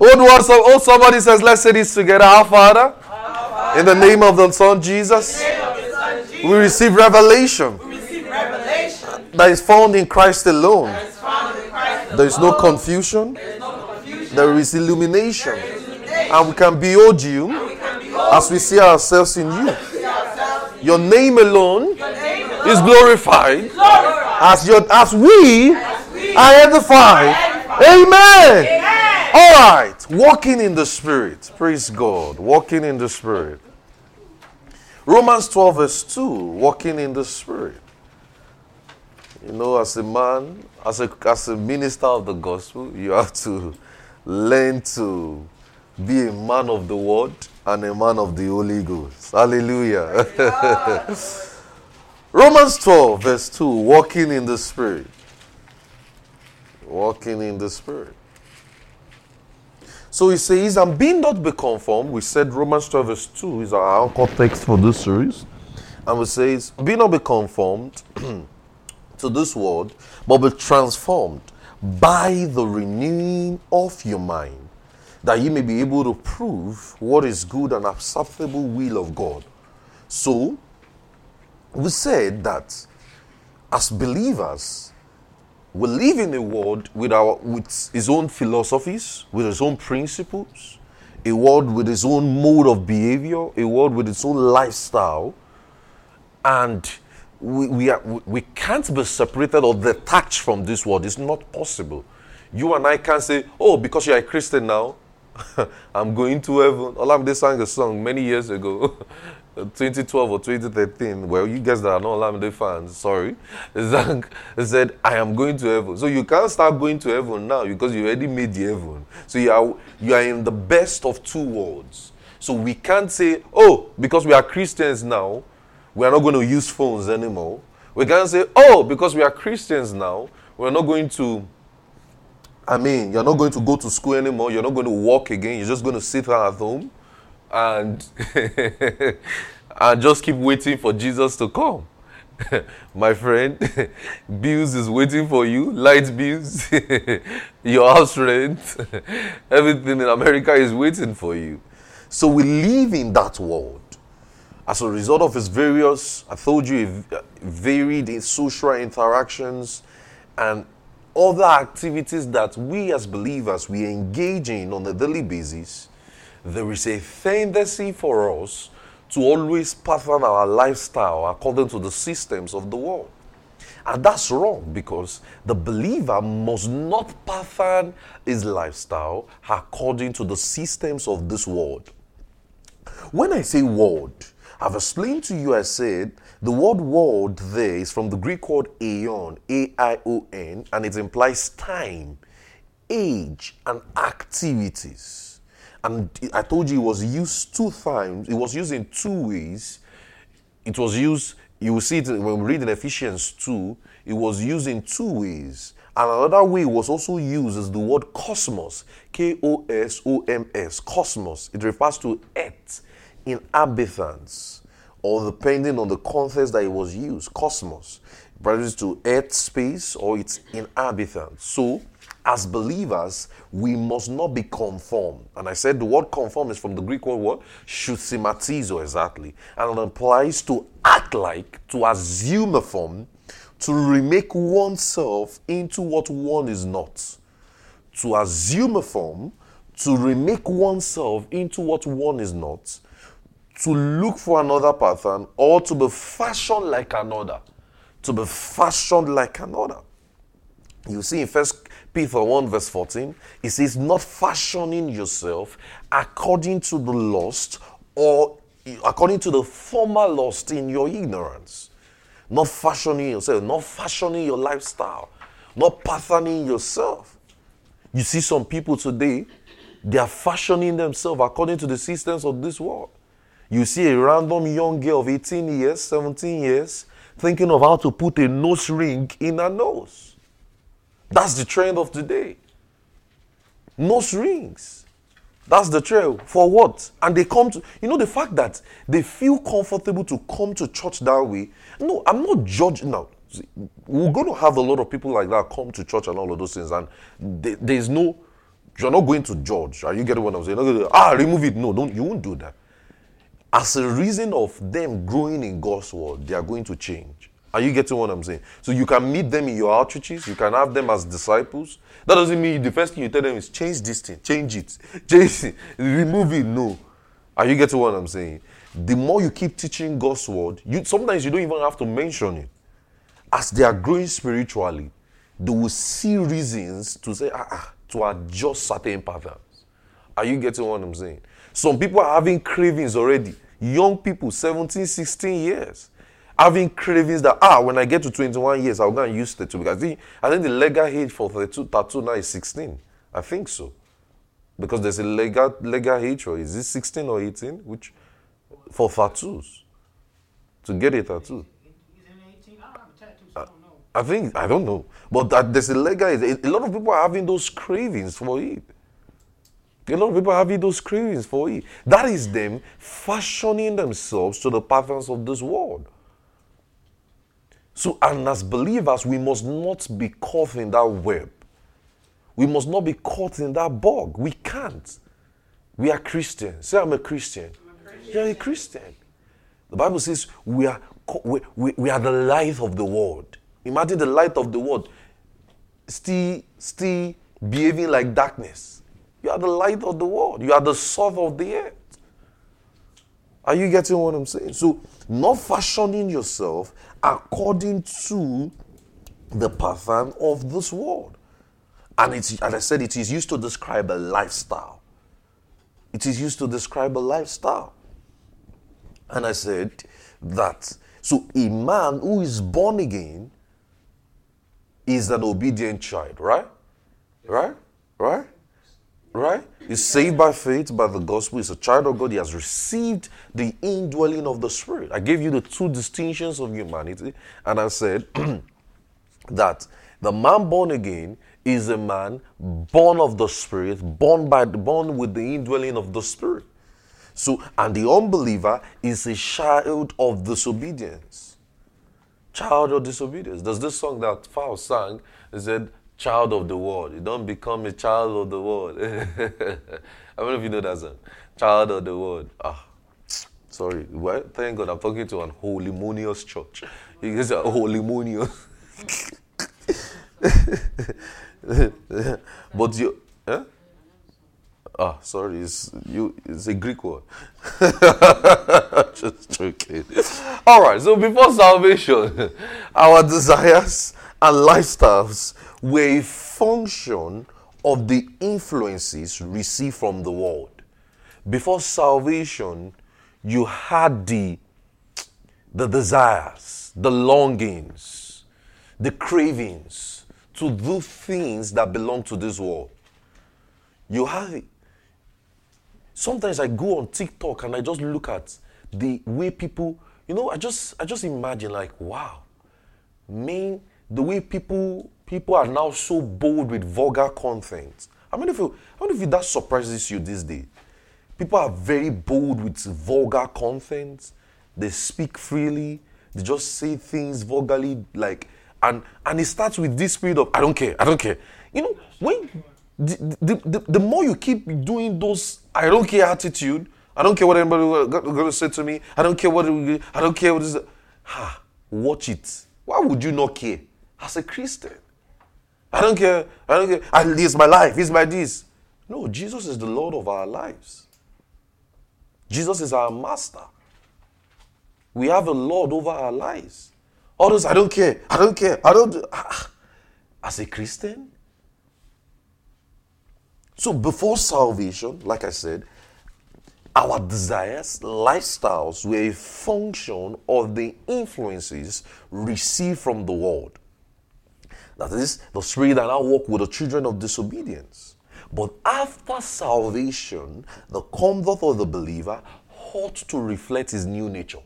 Old so, oh, somebody says, let's say this together. Our Father, in the name of the Son Jesus, we receive revelation that is found in Christ alone. There is no confusion. There is illumination. And we can behold you as we see ourselves in you. Your name alone is glorified as, your, as we are edified. Amen. All right. Walking in the Spirit. Praise God. Walking in the Spirit. Romans 12, verse 2. Walking in the Spirit. You know, as a man, as a, as a minister of the gospel, you have to learn to be a man of the word and a man of the Holy Ghost. Hallelujah. Romans 12, verse 2 walking in the Spirit. Walking in the Spirit. So he says, and being not be conformed, we said Romans 12, verse 2 is our anchor text for this series. And we says, be not be conformed to this world, but be transformed by the renewing of your mind, that you may be able to prove what is good and acceptable will of God. So, we said that as believers, we live in a world with, our, with his own philosophies, with his own principles, a world with its own mode of behavior, a world with its own lifestyle, and we, we, are, we can't be separated or detached from this world. It's not possible. You and I can't say, oh, because you're a Christian now, I'm going to heaven. Olamide sang a song many years ago, 2012 or 2013. Well, you guys that are not Olamide fans, sorry. Sang, said, I am going to heaven. So you can't start going to heaven now because you already made the heaven. So you are, you are in the best of two worlds. So we can't say, oh, because we are Christians now, we are not going to use phones anymore. We can't say, oh, because we are Christians now, we're not going to, I mean, you're not going to go to school anymore, you're not going to walk again, you're just going to sit at home and, and just keep waiting for Jesus to come. My friend, bills is waiting for you, light bills, your house rent, everything in America is waiting for you. So we live in that world as a result of his various, I told you, uh, varied social interactions and other activities that we as believers we engage in on a daily basis, there is a tendency for us to always pattern our lifestyle according to the systems of the world. And that's wrong because the believer must not pattern his lifestyle according to the systems of this world. When I say world, I've explained to you, I said, the word world there is from the Greek word aeon, A I O N, and it implies time, age, and activities. And I told you it was used two times, it was used in two ways. It was used, you will see it when we read in Ephesians 2, it was used in two ways. And another way was also used as the word cosmos, K O S O M S, cosmos. It refers to earth inhabitants, or depending on the context that it was used, cosmos, refers to earth space or its inhabitants. So, as believers, we must not be conformed. And I said the word conform is from the Greek word what? suschematizo, exactly. And it applies to act like, to assume a form, to remake oneself into what one is not. To assume a form, to remake oneself into what one is not, to look for another pattern or to be fashioned like another. To be fashioned like another. You see in First Peter 1, verse 14, it says, Not fashioning yourself according to the lust or according to the former lust in your ignorance. Not fashioning yourself, not fashioning your lifestyle, not patterning yourself. You see some people today, they are fashioning themselves according to the systems of this world. You see a random young girl of 18 years, 17 years, thinking of how to put a nose ring in her nose. That's the trend of today. Nose rings. That's the trail. For what? And they come to, you know, the fact that they feel comfortable to come to church that way. No, I'm not judging now. We're going to have a lot of people like that come to church and all of those things, and there's no You're not going to judge. Are you getting what I'm saying? Gonna, ah, remove it. No, don't. You won't do that. As a reason of them growing in God's word, they are going to change. Are you getting what I'm saying? So you can meet them in your outreaches. You can have them as disciples. That doesn't mean the first thing you tell them is change this thing, change it, change it, remove it. No. Are you getting what I'm saying? The more you keep teaching God's word, you sometimes you don't even have to mention it. As they are growing spiritually, they will see reasons to say, ah, ah to adjust certain patterns. Are you getting what I'm saying? Some people are having cravings already. Young people, 17, 16 years, having cravings that, ah, when I get to 21 years, I'll go and use the tattoo. Because I think, I think the legal age for tattoo, tattoo now is 16. I think so. Because there's a legal, legal age, or is it 16 or 18? Which, for tattoos. To get a tattoo. I think I don't know, but that there's a legal. A lot of people are having those cravings for it. A lot of people are having those cravings for it. That is them fashioning themselves to the patterns of this world. So, and as believers, we must not be caught in that web. We must not be caught in that bog. We can't. We are Christians. Say, I'm a Christian. You're a Christian. The Bible says we are, we, we, we are the light of the world. Imagine the light of the world still, still behaving like darkness. You are the light of the world. You are the salt of the earth. Are you getting what I'm saying? So, not fashioning yourself according to the pattern of this world. And it's, as I said, it is used to describe a lifestyle. It is used to describe a lifestyle. And I said that, so a man who is born again is an obedient child, right? Right? Right? Right? He's saved by faith, by the gospel. He's a child of God. He has received the indwelling of the Spirit. I gave you the two distinctions of humanity, and I said that the man born again is a man born of the Spirit, born by born with the indwelling of the Spirit. So, and the unbeliever is a child of disobedience child of disobedience. There's this song that Faust sang. He said, child of the world. You don't become a child of the world. I don't know if you know that song. Child of the world. Ah, sorry. Well, thank God I'm talking to an holymonious church. He gets a holymonious. but you, eh? Ah, sorry, it's you. It's a Greek word. Just joking. All right. So before salvation, our desires and lifestyles were a function of the influences received from the world. Before salvation, you had the the desires, the longings, the cravings to do things that belong to this world. You have it sometimes I go on TikTok and I just look at the way people, you know, I just I just imagine like, wow, man, the way people people are now so bold with vulgar content. I mean, if you, I mean, if that surprises you this day, people are very bold with vulgar content. They speak freely. They just say things vulgarly, like, and and it starts with this spirit of I don't care, I don't care. You know, when the, the, the, the more you keep doing those I don't care attitude, I don't care what anybody to say to me, I don't care what I don't care what is ha watch it. Why would you not care as a Christian? I don't care. I don't care. I, is my life. It's my this. No, Jesus is the Lord of our lives. Jesus is our master. We have a Lord over our lives. Others, I don't care. I don't care. I don't. Ah, ah. As a Christian, so before salvation, like I said, our desires, lifestyles were a function of the influences received from the world. That is, the spirit that now walk with the children of disobedience. But after salvation, the conduct of the believer ought to reflect his new nature.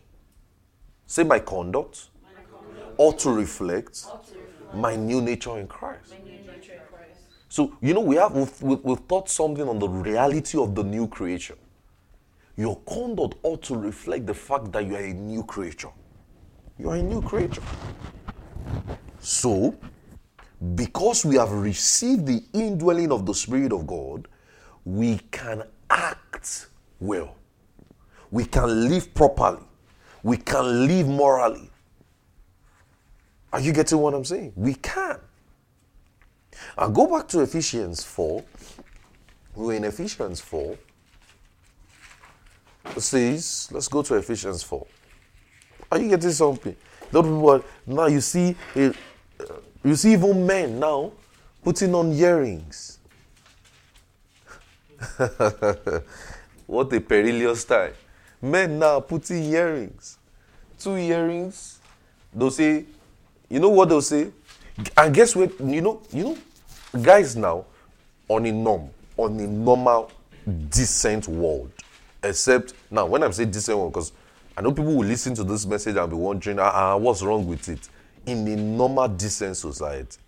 Say, my conduct, my conduct. Ought, to reflect, ought to reflect my new nature in Christ. So, you know, we have, we've, we've taught something on the reality of the new creation. Your conduct ought to reflect the fact that you are a new creature. You are a new creature. So, because we have received the indwelling of the Spirit of God, we can act well. We can live properly. We can live morally. Are you getting what I'm saying? We can. And go back to Ephesians 4. We're in Ephesians 4. It says, let's go to Ephesians 4. Are you getting something? Those people, now you see, you see even men now putting on earrings. what a perilous time. Men now putting earrings. Two earrings. They'll say, you know what they'll say? And guess what? You know, you know, guys now on a norm, on a normal, decent world. Except now, when I'm saying decent world, because I know people will listen to this message and be wondering, ah, ah, what's wrong with it? In a normal, decent society,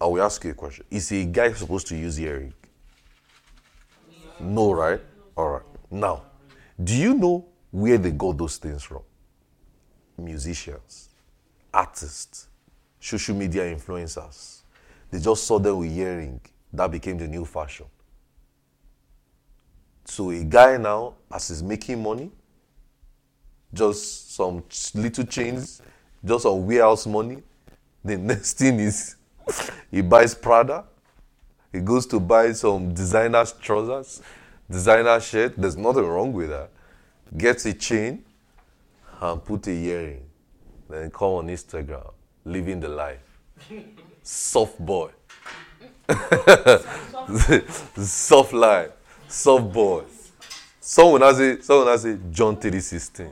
I will ask you a question. Is a guy supposed to use earring? No, right? All right. Now, do you know where they got those things from? Musicians, artists, social media influencers. They just saw them with earring. That became the new fashion. So a guy now, as he's making money, just some little chains, just some warehouse money. The next thing is he buys Prada. He goes to buy some designer trousers, designer shirt. There's nothing wrong with that. Gets a chain and put a earring. Then come on Instagram, living the life. Soft boy. soft life. Soft boy. Someone has a someone has a John 316.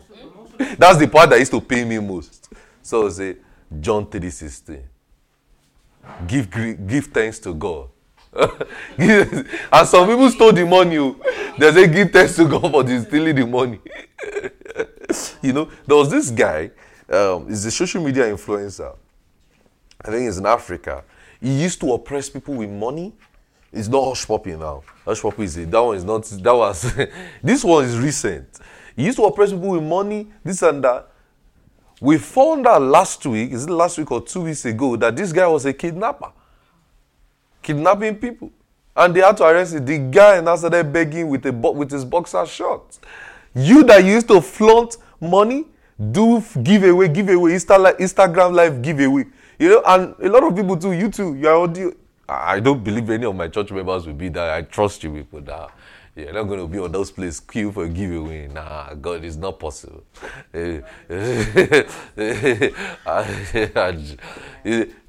That's the part that used to pay me most. So say John 3:16. Give give thanks to God. and some people stole the money. Oh. They say give thanks to God for stealing the money. you know, there was this guy, um, he's a social media influencer. I think he's in Africa. He used to oppress people with money. It's not Hushpuppi now. Hushpuppi is it. That one is not. That was. this one is recent. He used to oppress people with money, this and that. We found out last week, is it last week or two weeks ago, that this guy was a kidnapper. Kidnapping people. And they had to arrest him. The guy now started begging with, a, with his boxer shorts. You that used to flaunt money, do giveaway, giveaway, Insta, Instagram live giveaway. You know, and a lot of people too, you too, you are audio. I don't believe any of my church members will be that. I trust you people that you're not going to be on those places queue for a giveaway. Nah, God, it's not possible.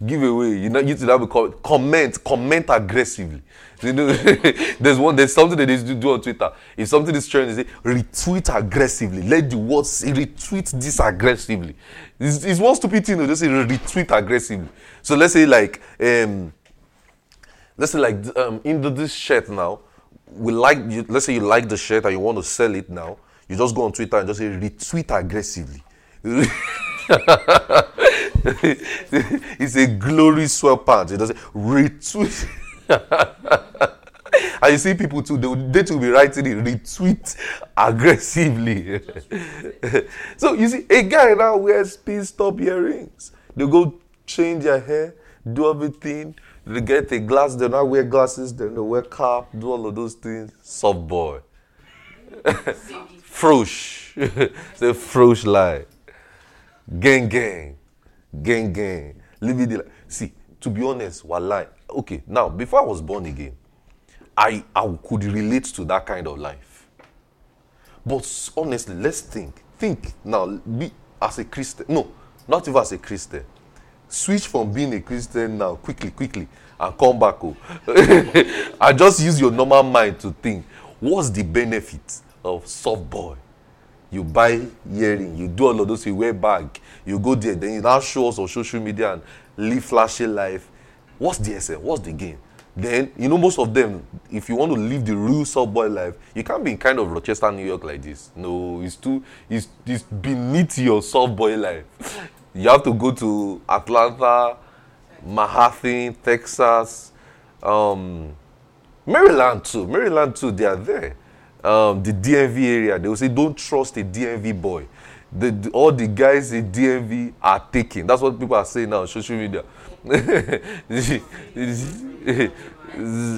giveaway, you know, you to have a comment, comment aggressively. You know, there's one, there's something that they do on Twitter. If something is trending, they say retweet aggressively. Let the world say retweet this aggressively. It's, it's one stupid thing. They say retweet aggressively. So let's say like, um, let's say like um, into this shirt now we like you, let's say you like the shirt and you want to sell it now, you just go on Twitter and just say retweet aggressively. it's a glory sweatpants. It does retweet. and you see people too, they, they to be writing it retweet aggressively. so you see, a guy now wears pin stop earrings. They go change their hair, do everything, they get a glass, they not wear glasses, they wear cap, do all of those things. Soft boy. Frosh. Say frush lie. Gang gang. Gang gang. Live it. There. See, to be honest, lie? Okay, now before I was born again, I, I could relate to that kind of life. But honestly, let's think. Think now, be as a Christian. No, not even as a Christian switch from being a Christian now quickly, quickly, and come back home. and just use your normal mind to think what's the benefit of soft boy? You buy earring, you do all of those, you wear bag, you go there, then you now show us on social media and live flashy life. What's the essence? What's the gain? Then, you know, most of them, if you want to live the real soft boy life, you can't be in kind of Rochester, New York like this. No, it's too, it's, it's beneath your soft boy life you have to go to Atlanta, Manhattan, Texas, um, Maryland too. Maryland too, they are there. Um, the DMV area, they will say, don't trust a DMV boy. The, the, all the guys in DMV are taking. That's what people are saying now on social media.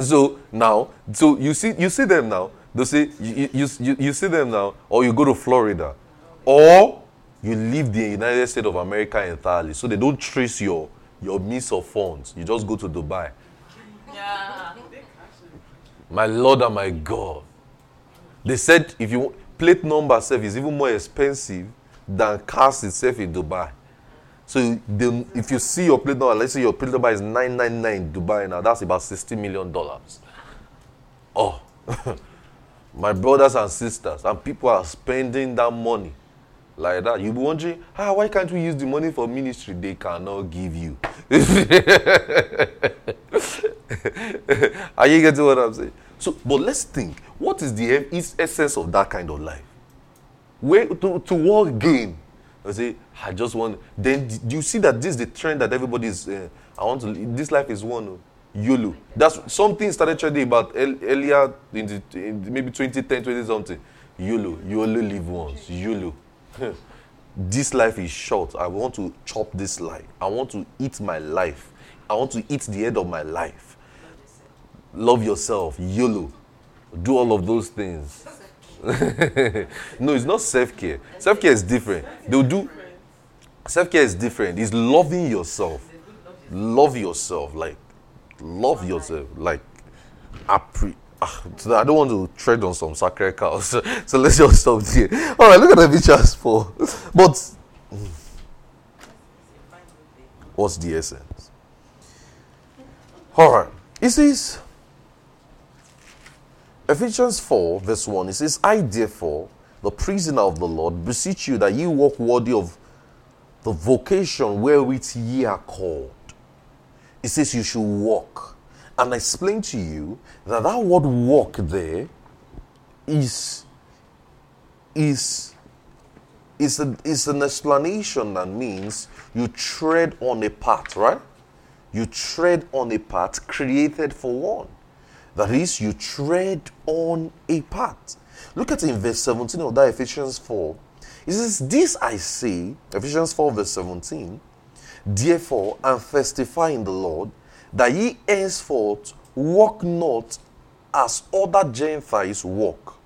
so now, so you see, you see them now. They say you, you, you, you see them now, or you go to Florida, or you leave the United States of America entirely, so they don't trace your your means of funds. You just go to Dubai. Yeah. My Lord and my God. They said if you plate number itself is even more expensive than cars itself in Dubai. So they, if you see your plate number, let's say your plate number is 999 Dubai now, that's about 60 million dollars. Oh, my brothers and sisters, and people are spending that money like that. You'll be wondering, ah, why can't we use the money for ministry? They cannot give you. are you getting what I'm saying? So, but let's think. What is the essence of that kind of life? Where to, to what gain? I say, I just want. Then do you see that this is the trend that everybody is? Uh, I want to. This life is one. Oh, YOLO. That's something started trending about earlier in, the, in maybe 2010, 20 something. YOLO. You only live once. YOLO. This life is short. I want to chop this life. I want to eat my life. I want to eat the end of my life. Love yourself. YOLO. Do all of those things. no, it's not self care. Self care is different. They'll do. Self care is different. It's loving yourself. Love yourself. Like, love yourself. Like, appre- Ah, I don't want to tread on some sacred cows. so let's just stop here. All right, look at the pictures for. But what's the essence? All right. It says Ephesians 4, verse 1, it says, I therefore, the prisoner of the Lord, beseech you that ye walk worthy of the vocation wherewith ye are called. It says you should walk. And I explained to you that that word walk there is is is, a, is an explanation that means you tread on a path, right? You tread on a path created for one. That is, you tread on a path. Look at in verse 17 of that Ephesians 4. It says, This I say, Ephesians 4, verse 17, therefore, and testify in the Lord, that ye henceforth walk not as other Gentiles walk,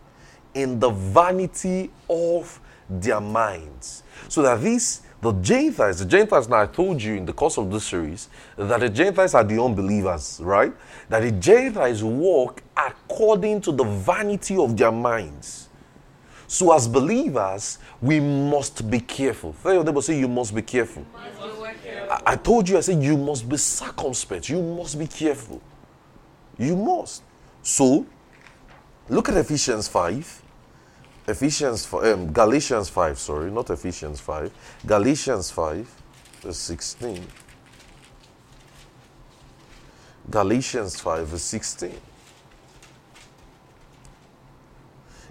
in the vanity of their minds. So that this the Gentiles, the Gentiles, now I told you in the course of this series that the Gentiles are the unbelievers, right? That the Gentiles walk according to the vanity of their minds. So, as believers, we must be careful. Tell your neighbor, say, You must be careful. I, told you, I said, You must be circumspect. You must be careful. You must. So, look at Ephesians 5. Ephesians, um, Galatians 5, sorry, not Ephesians 5. Galatians 5, verse 16. Galatians 5, verse 16.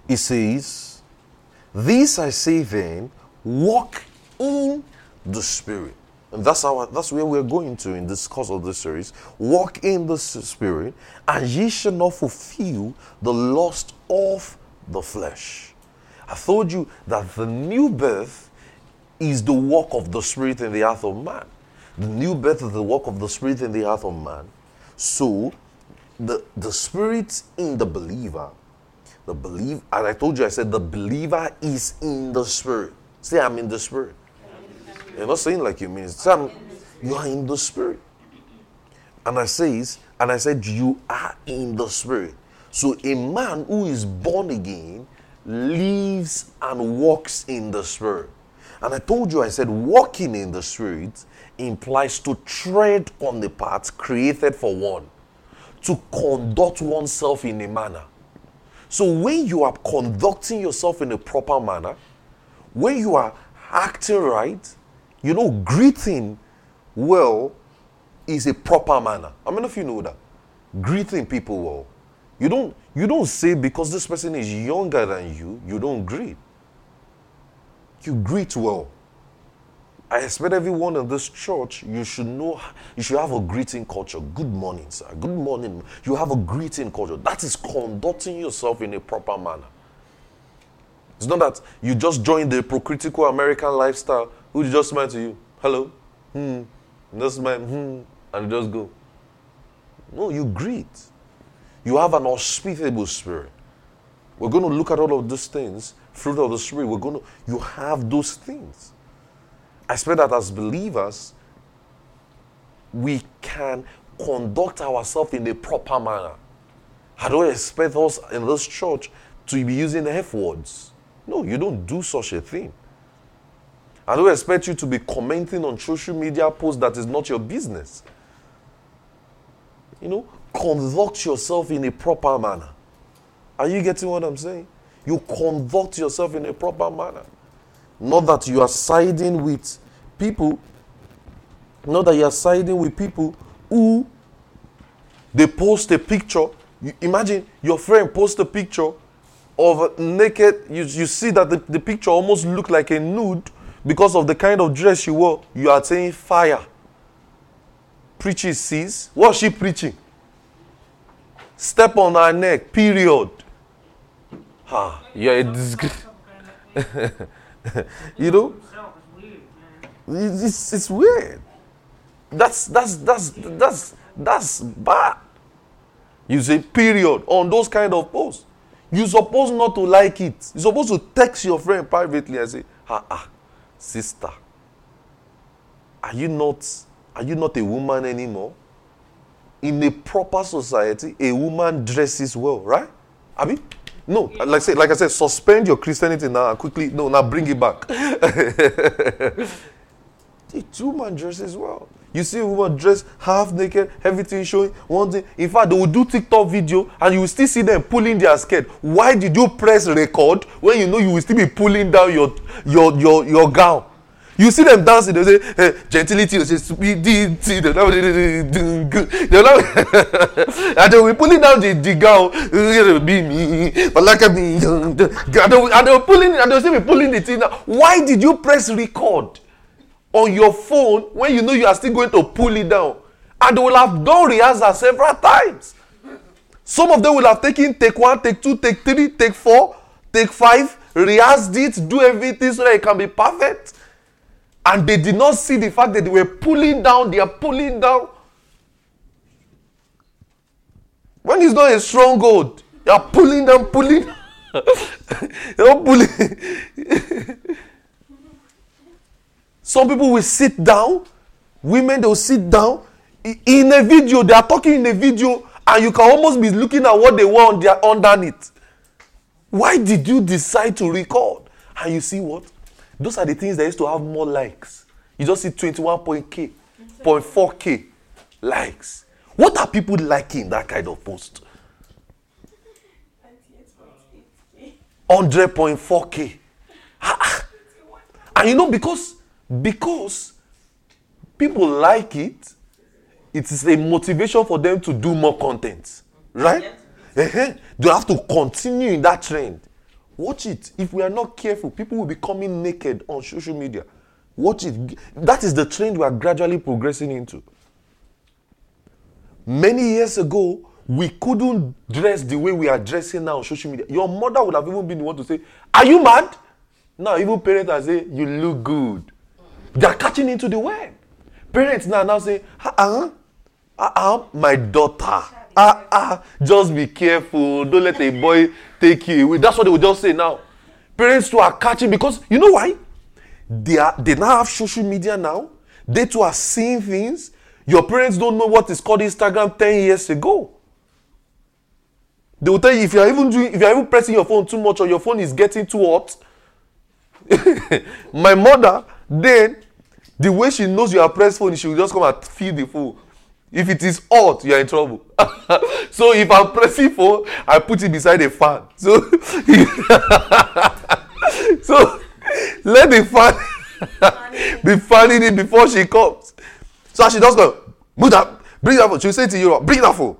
It says, This I say then, walk in the Spirit. And that's our that's where we're going to in this course of this series. Walk in the spirit, and ye shall not fulfill the lust of the flesh. I told you that the new birth is the work of the Spirit in the heart of man. The new birth is the work of the Spirit in the heart of man. So, the, the Spirit in the believer, the believe, and I told you, I said the believer is in the Spirit. Say, I'm in the Spirit. You're not saying like you mean. Say, you are in the Spirit. And I says, and I said, you are in the Spirit. So a man who is born again lives and walks in the Spirit. And I told you, I said, walking in the Spirit implies to tread on the path created for one, to conduct oneself in a manner. So when you are conducting yourself in a proper manner, when you are acting right, you know, greeting well is a proper manner. How many of you know that? Greeting people well. You don't you don't say because this person is younger than you, you don't greet. You greet well. I expect everyone in this church, you should know, you should have a greeting culture. Good morning, sir. Good morning. You have a greeting culture. That is conducting yourself in a proper manner. It's not that you just join the hypocritical American lifestyle who just smile to you. Hello. Hmm. Just my hmm, and just go. No, you greet. You have an hospitable spirit. We're going to look at all of these things, fruit of the spirit. We're going to, you have those things. I expect that as believers, we can conduct ourselves in a proper manner. I don't expect us in this church to be using F words. No, you don't do such a thing. I don't expect you to be commenting on social media posts that is not your business. You know, conduct yourself in a proper manner. Are you getting what I'm saying? You conduct yourself in a proper manner. Not that you are siding with people, not that you are siding with people who they post a picture. You imagine your friend post a picture of a naked, you, you see that the, the picture almost look like a nude because of the kind of dress you wore. You are saying fire. Preaching sees. What's she preaching? Step on her neck, period. Ah, you're a disgrace. you know? It's, it's weird. That's that's that's that's that's bad. You say period on those kind of posts. You're supposed not to like it. You're supposed to text your friend privately and say, ah, ah, sister, are you not are you not a woman anymore? In a proper society, a woman dresses well, right? Abi? No, like I said, like I said, suspend your Christianity now and quickly. No, now bring it back. the woman dresses well. You see a woman dressed half naked, everything showing one thing. In fact, they will do TikTok video and you will still see them pulling their skirt. Why did you press record when you know you will still be pulling down your your your, your gown? You see them dancing, they say, hey, gentility, they say, stupidity, they now, they now, and they will pulling down the, the gown, be me, but like me, and they will pulling, and they will still be pulling the thing down. Why did you press record? On your phone when you know you are still going to pull it down. And they will have done rehearsal several times. Some of them will have taken take one, take two, take three, take four, take five, rehearsed it, do everything so that it can be perfect. And they did not see the fact that they were pulling down, they are pulling down. When it's not a stronghold, you are pulling them, pulling. You're pulling. Some people will sit down. Women, they will sit down. In a video, they are talking in a video, and you can almost be looking at what they want there underneath. Why did you decide to record? And you see what? Those are the things that used to have more likes. You just see 21.k, 0.4k likes. What are people liking that kind of post? 100.4k. Ah, ah. And you know, because because people like it, it is a motivation for them to do more content. Right? They have to continue in that trend. Watch it. If we are not careful, people will be coming naked on social media. Watch it. That is the trend we are gradually progressing into. Many years ago, we couldn't dress the way we are dressing now on social media. Your mother would have even been the one to say, Are you mad? Now, even parents are saying, You look good. They are catching into the web. Parents now now say, uh uh, uh uh, my daughter, uh uh, just be careful. Don't let a boy take you away. That's what they will just say now. Parents too are catching because you know why? They are they now have social media now. They too are seeing things. Your parents don't know what is called Instagram 10 years ago. They will tell you if you are even doing if you are even pressing your phone too much or your phone is getting too hot. My mother then the way she knows you are pressed phone she will just come and feel the phone. If it is hot you are in trouble. So if i'm pressing phone i put it beside a fan. So so let the fan be fanning it before she comes. So she just go move that bring that phone. She say to you bring that phone.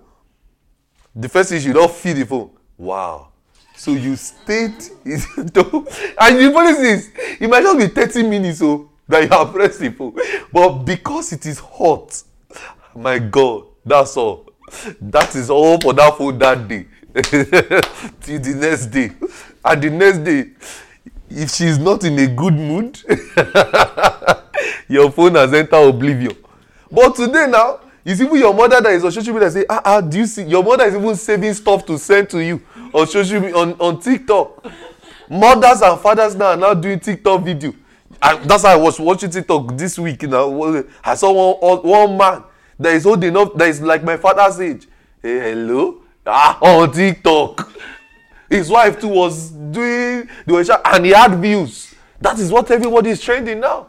The first thing she don feel the phone. Wow. So you stayed and the thing is it might just be thirty minutes o. Oh that you pressed the phone. But because it is hot, my God, that's all. That is all for that phone that day. Till the next day. And the next day, if she's not in a good mood, your phone has entered oblivion. But today now, it's even your mother that is on social media say, ah, ah, do you see? Your mother is even saving stuff to send to you on social on, on TikTok. Mothers and fathers now are now doing TikTok video. That's how I was watching TikTok this week. You know, I saw one, one man that is old enough, that is like my father's age. Hey, hello? Ah, on TikTok. His wife too was doing the and he had views. That is what everybody is trending now.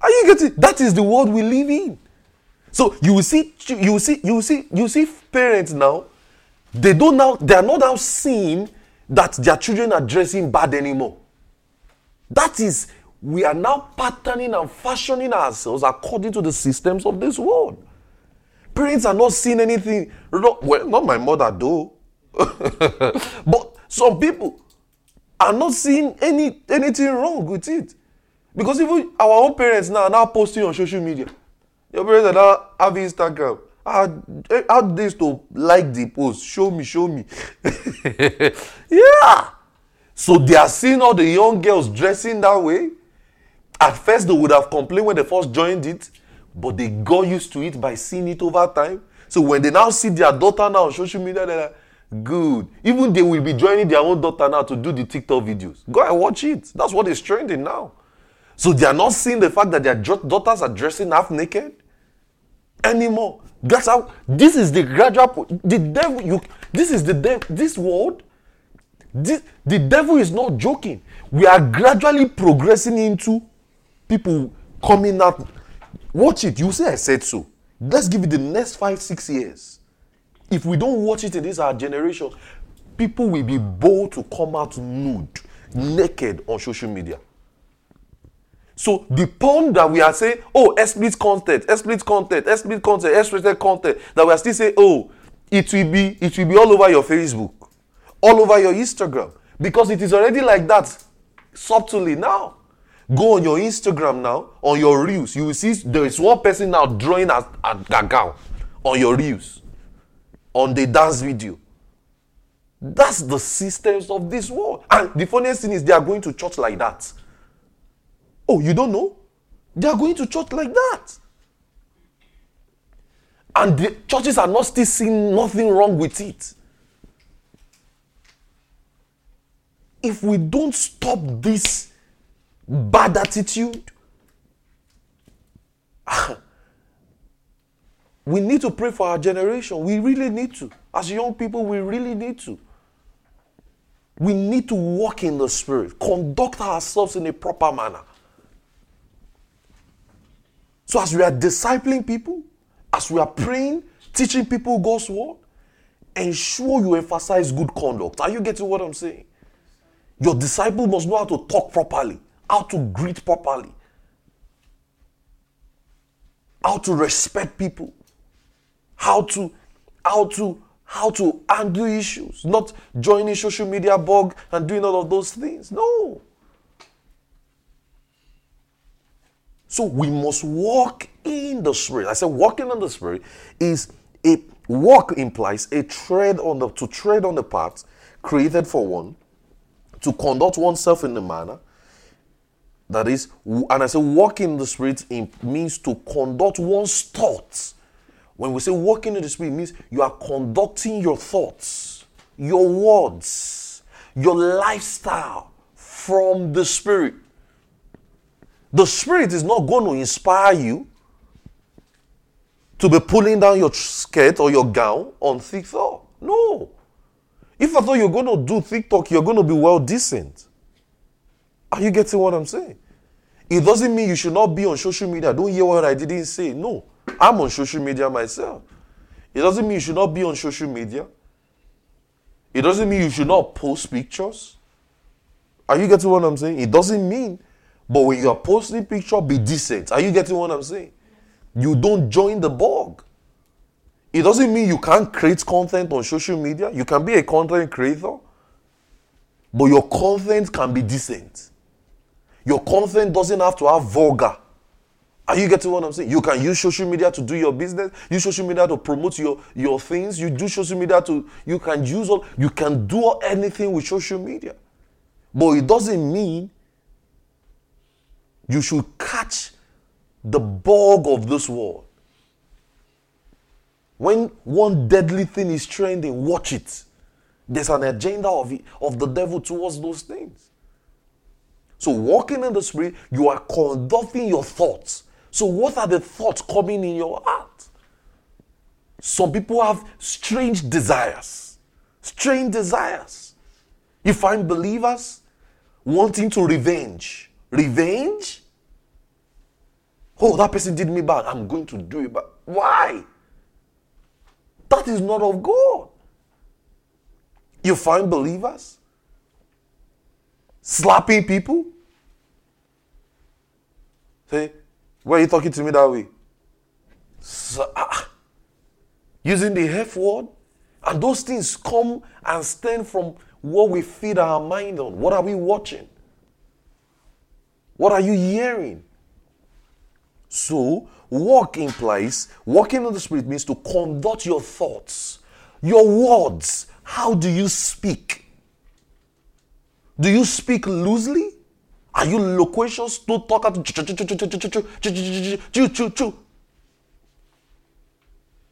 Are you getting? That is the world we live in. So you see, you see, you see, you see parents now. They don't now, they are not now seeing that their children are dressing bad anymore. That is, we are now patterning and fashioning ourselves according to the systems of this world. Parents are not seeing anything. Well, not my mother though. but some people are not seeing any anything wrong with it. Because even our own parents now are now posting on social media. Your parents are now have Instagram. How, how they to like the post? Show me, show me. yeah. So they are seeing all the young girls dressing that way. At first, they would have complained when they first joined it but they got used to it by seeing it over time. So when they now see their daughter now on social media, they're like, good. Even they will be joining their own daughter now to do the TikTok videos. Go and watch it. That's what is trending now. So they are not seeing the fact that their daughters are dressing half naked anymore. That's how this is the gradual the devil you this is the devil this world this, the devil is not joking. We are gradually progressing into people coming out Watch it. You say I said so. Let's give it the next five, six years. If we don't watch it in this our generation, people will be bold to come out nude, naked on social media. So the porn that we are saying, oh, explicit content, explicit content, explicit content, explicit content, that we are still saying, oh, it will be, it will be all over your Facebook, all over your Instagram, because it is already like that subtly now. Go on your Instagram now, on your reels. You will see there is one person now drawing a, a, a on your reels, on the dance video. That's the systems of this world. And the funniest thing is they are going to church like that. Oh, you don't know? They are going to church like that. And the churches are not still seeing nothing wrong with it. If we don't stop this bad attitude. we need to pray for our generation. We really need to. As young people, we really need to. We need to walk in the Spirit, conduct ourselves in a proper manner. So, as we are discipling people, as we are praying, teaching people God's word, ensure you emphasize good conduct. Are you getting what I'm saying? Your disciple must know how to talk properly how to greet properly, how to respect people, how to how to how to handle issues, not joining social media bug and doing all of those things. No. So we must walk in the spirit. I said walking in the spirit is a walk implies a tread on the to tread on the path created for one, to conduct oneself in a manner that is, and I say walking in the spirit means to conduct one's thoughts. When we say walking in the spirit, means you are conducting your thoughts, your words, your lifestyle from the spirit. The spirit is not going to inspire you to be pulling down your skirt or your gown on TikTok. No. If I thought you're going to do TikTok, you're going to be well decent. Are you getting what I'm saying? It doesn't mean you should not be on social media. Don't hear what I didn't say. No, I'm on social media myself. It doesn't mean you should not be on social media. It doesn't mean you should not post pictures. Are you getting what I'm saying? It doesn't mean, but when you are posting picture, be decent. Are you getting what I'm saying? You don't join the bog. It doesn't mean you can't create content on social media. You can be a content creator, but your content can be decent. Your content doesn't have to have vulgar. Are you getting what I'm saying? You can use social media to do your business, use social media to promote your, your things. You do social media to, you can use all, you can do anything with social media. But it doesn't mean you should catch the bug of this world. When one deadly thing is trending, watch it. There's an agenda of, it, of the devil towards those things. So, walking in the Spirit, you are conducting your thoughts. So, what are the thoughts coming in your heart? Some people have strange desires. Strange desires. You find believers wanting to revenge. Revenge? Oh, that person did me bad. I'm going to do it But Why? That is not of God. You find believers slapping people. Say, why are you talking to me that way? So, uh, using the F word. And those things come and stem from what we feed our mind on. What are we watching? What are you hearing? So, walk in place, walking in the Spirit means to conduct your thoughts, your words. How do you speak? Do you speak loosely? Are you loquacious? To talk out.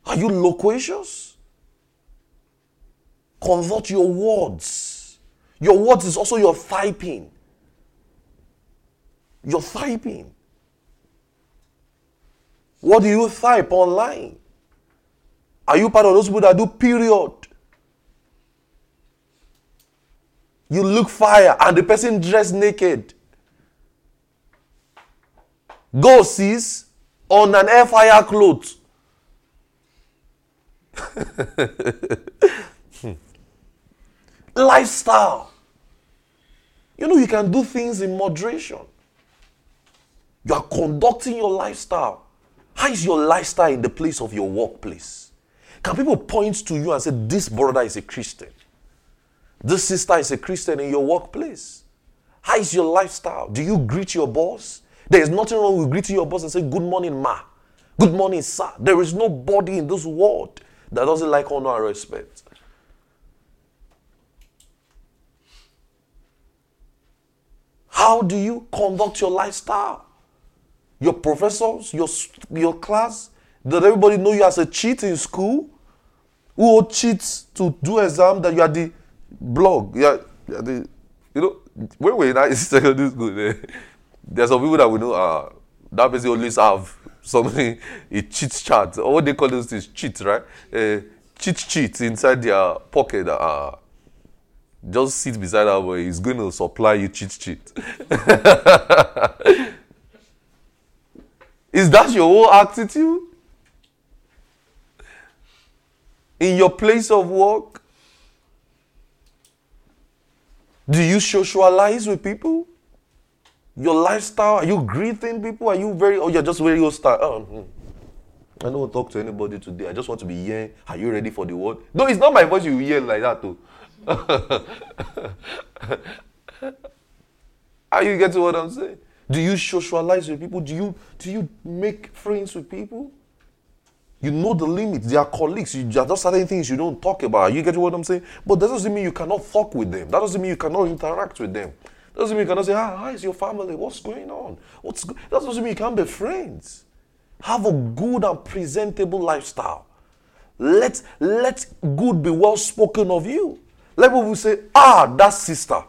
Are you loquacious? Convert your words. Your words is also your typing. Your typing. What do you type online? Are you part of those people that do period? You look fire and the person dressed naked. Go on an air fire clothes. Lifestyle. You know, you can do things in moderation. You are conducting your lifestyle. How is your lifestyle in the place of your workplace? Can people point to you and say, This brother is a Christian? This sister is a Christian in your workplace? How is your lifestyle? Do you greet your boss? There is nothing wrong with greeting your boss and say, Good morning, ma. Good morning, sir. There is nobody in this world that doesn't like honor and respect. How do you conduct your lifestyle? Your professors, your, your class, did everybody know you as a cheat in school? Who cheats to do exam that you are the blog? You are, you, are the, you know, when we're in secondary school, eh, there's some people that we know uh, that person always have something, a cheat chart, or what they call those things, cheat, right? Uh, cheat cheat inside their pocket. Uh, just sit beside that boy. He's going to supply you cheat cheat. Is that your whole attitude? In your place of work? Do you socialize with people? Your lifestyle? Are you greeting people? Are you very, oh, you're just very hostile? Oh, hmm. I don't want to talk to anybody today. I just want to be here. Are you ready for the word? No, it's not my voice you hear like that, too. Are you getting what I'm saying? Do you socialize with people? Do you do you make friends with people? You know the limits. They are colleagues. You, there are just certain things you don't talk about. You get what I'm saying? But that doesn't mean you cannot talk with them. That doesn't mean you cannot interact with them. That doesn't mean you cannot say, ah, how is your family? What's going on? What's go-? That doesn't mean you can't be friends. Have a good and presentable lifestyle. Let, let good be well spoken of you. Let people say, ah, that sister.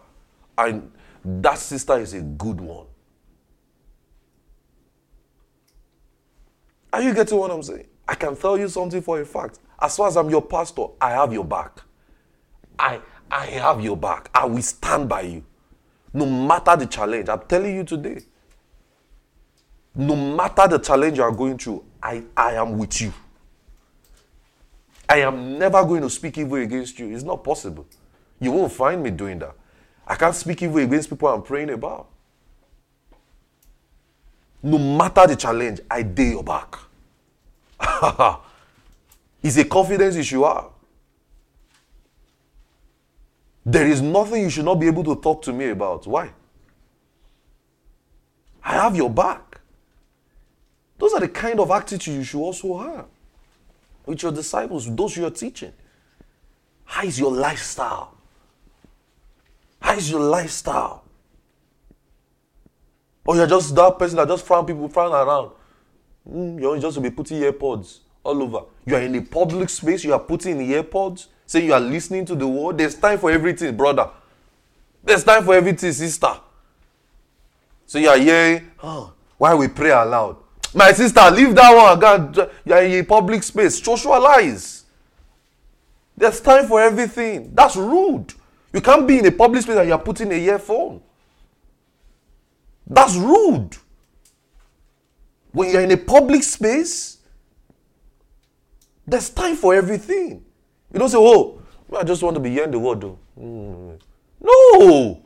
And that sister is a good one. Are you getting what I'm saying? I can tell you something for a fact. As far as I'm your pastor, I have your back. I, I have your back. I will stand by you. No matter the challenge, I'm telling you today. No matter the challenge you are going through, I, I am with you. I am never going to speak evil against you. It's not possible. You won't find me doing that. I can't speak evil against people I'm praying about. No matter the challenge, I dare your back. it's a confidence issue. Are. There is nothing you should not be able to talk to me about. Why? I have your back. Those are the kind of attitude you should also have with your disciples, those you're teaching. How is your lifestyle? How is your lifestyle? Or you're just that person that just frown people frown around. Mm, you just to be putting earpods all over. You are in a public space, you are putting earpods, say you are listening to the word. There's time for everything, brother. There's time for everything, sister. So you are oh, why we pray aloud. My sister, leave that one. God, you are in a public space. Socialize. There's time for everything. That's rude. You can't be in a public space and you're putting a earphone. That's rude. When you're in a public space, there's time for everything. You don't say, oh, I just want to be hearing the word. Though. Mm. No.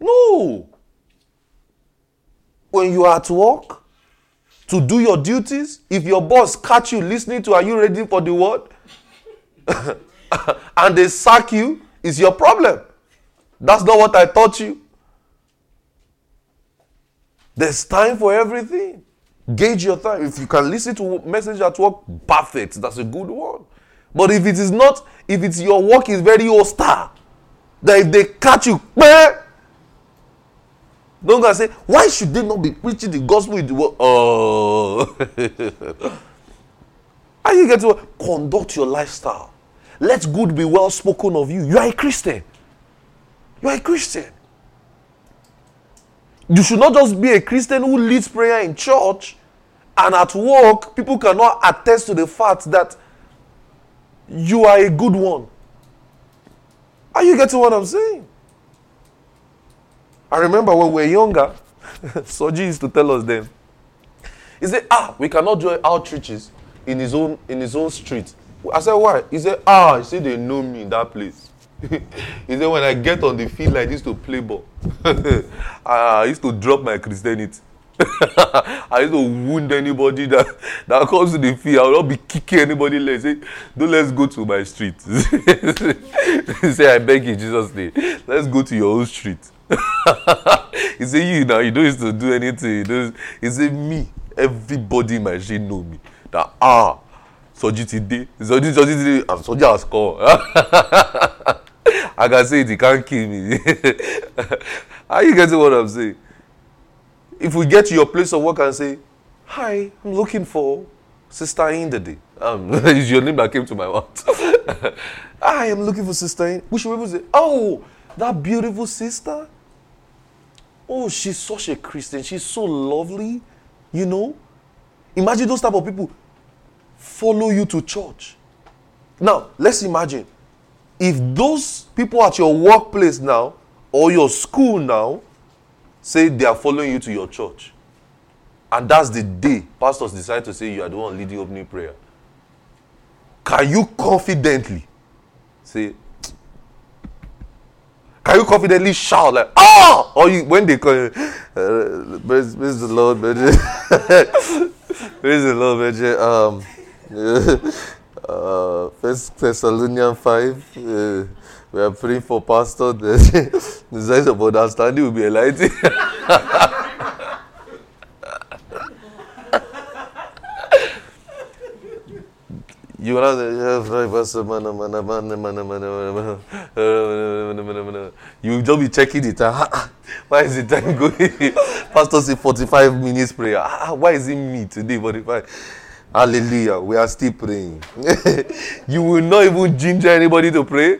No. When you are at work to do your duties, if your boss catch you listening to, are you ready for the word? and they sack you, is your problem. That's not what I taught you. There's time for everything. Gauge your time. If you can listen to message at work, perfect. That's a good one. But if it is not, if it's your work is very hostile, that if they catch you, meh, don't go and say, why should they not be preaching the gospel in the world? Oh. How you get to conduct your lifestyle? Let good be well spoken of you. You are a Christian. You are a Christian. You should not just be a Christian who leads prayer in church and at work, people cannot attest to the fact that you are a good one. Are you getting what I'm saying? I remember when we were younger, Soji used to tell us then. He said, Ah, we cannot join outreaches in his own in his own street. I said, Why? He said, Ah, he said they know me in that place. he said, when I get on the field like this to play ball, I used to drop my Christianity. I used to wound anybody that, that comes to the field. I will not be kicking anybody. Let's say, don't let's go to my street. say, I beg you, Jesus' name. Let's go to your own street. he said, you now, you don't used to do anything. He said, me, everybody in my street know me. That, ah, Soji today, Soji, Soji and Soji has called. I can say it, he can't kill me. Are you getting what I'm saying? If we get to your place of work and say, Hi, I'm looking for Sister Indade. Um, is your name that came to my mouth. I am looking for Sister. We should be able to say, Oh, that beautiful sister. Oh, she's such a Christian. She's so lovely. You know? Imagine those type of people follow you to church. Now, let's imagine if those people at your workplace now or your school now say they are following you to your church and that's the day pastors decide to say you are the one leading opening prayer can you confidently say can you confidently shout like ah! Or you when they call you uh, praise, praise the lord praise the lord um uh, First Thessalonians 5, uh, we are praying for pastor. The, the size of understanding will be enlightened. you you just be checking the time. Why is the time going? Pastor say 45 minutes prayer. Why is it me today 45? Hallelujah. We are still praying. you will not even ginger anybody to pray.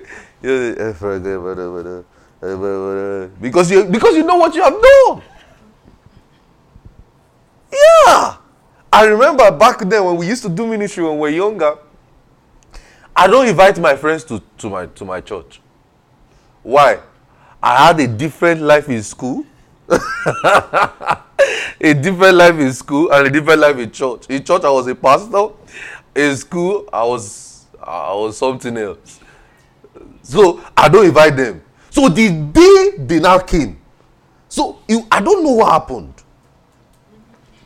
Because you because you know what you have done. Yeah. I remember back then when we used to do ministry when we were younger. I don't invite my friends to, to my to my church. Why? I had a different life in school. a different life in school and a different life in church. In church, I was a pastor. In school, I was I was something else. So I don't invite them. So the day they now came, so you, I don't know what happened.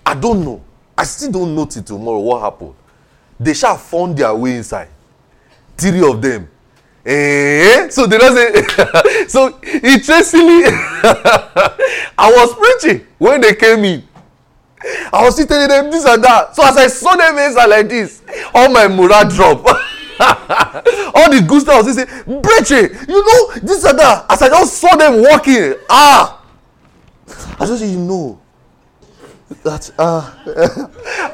I don't know. I still don't know till tomorrow what happened. They shall found their way inside. Three of them. Eh? So they don't say. so interestingly, I was preaching when they came in. I was still telling them this and that. So as I saw them inside like this, all my morale drop. all the good stuff I was saying, Breche, you know, this and that. As I just saw them walking, ah, I just say, you know, that uh,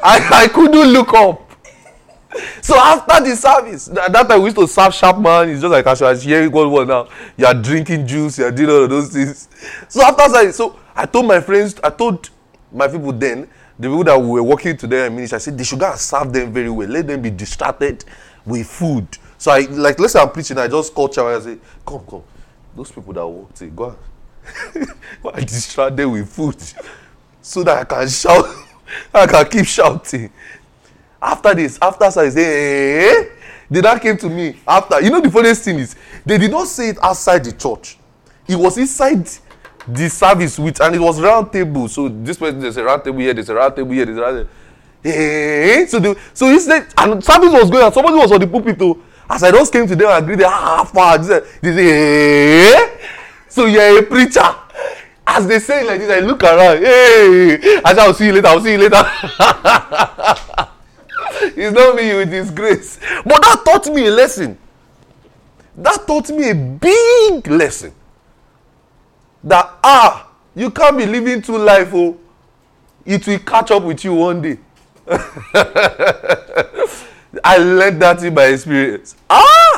I, I couldn't look up. So after the service, that, that time we used to serve sharp man. It's just like as you're hearing God word now. You are drinking juice, you are doing all of those things. So after that, so I told my friends, I told my people then, the people that we were working today in ministry, I said they should go and serve them very well. Let them be distracted with food. So I like let's say I'm preaching, I just call Chawa and say, Come, come. Those people that walk, say, go and go and distract them with food. So that I can shout, I can keep shouting. After this, after service, hey, eh, eh, eh, they now came to me after. You know the funniest thing is they did not say it outside the church. It was inside the service with and it was round table. So this person there's a round table here, there's a round table here, there's a round table. Eh, eh, so the so instead and service was going on. Somebody was on the pulpit too. As I just came to them and agreed, ah, ah, far. They say, hey. Eh? So you're a preacher. As they say like this, I look around. Hey, I say, I'll see you later. I'll see you later. it's not me with his grace. But that taught me a lesson. That taught me a big lesson. That ah, you can't be living two life, oh. It will catch up with you one day. I learned that in my experience. Ah!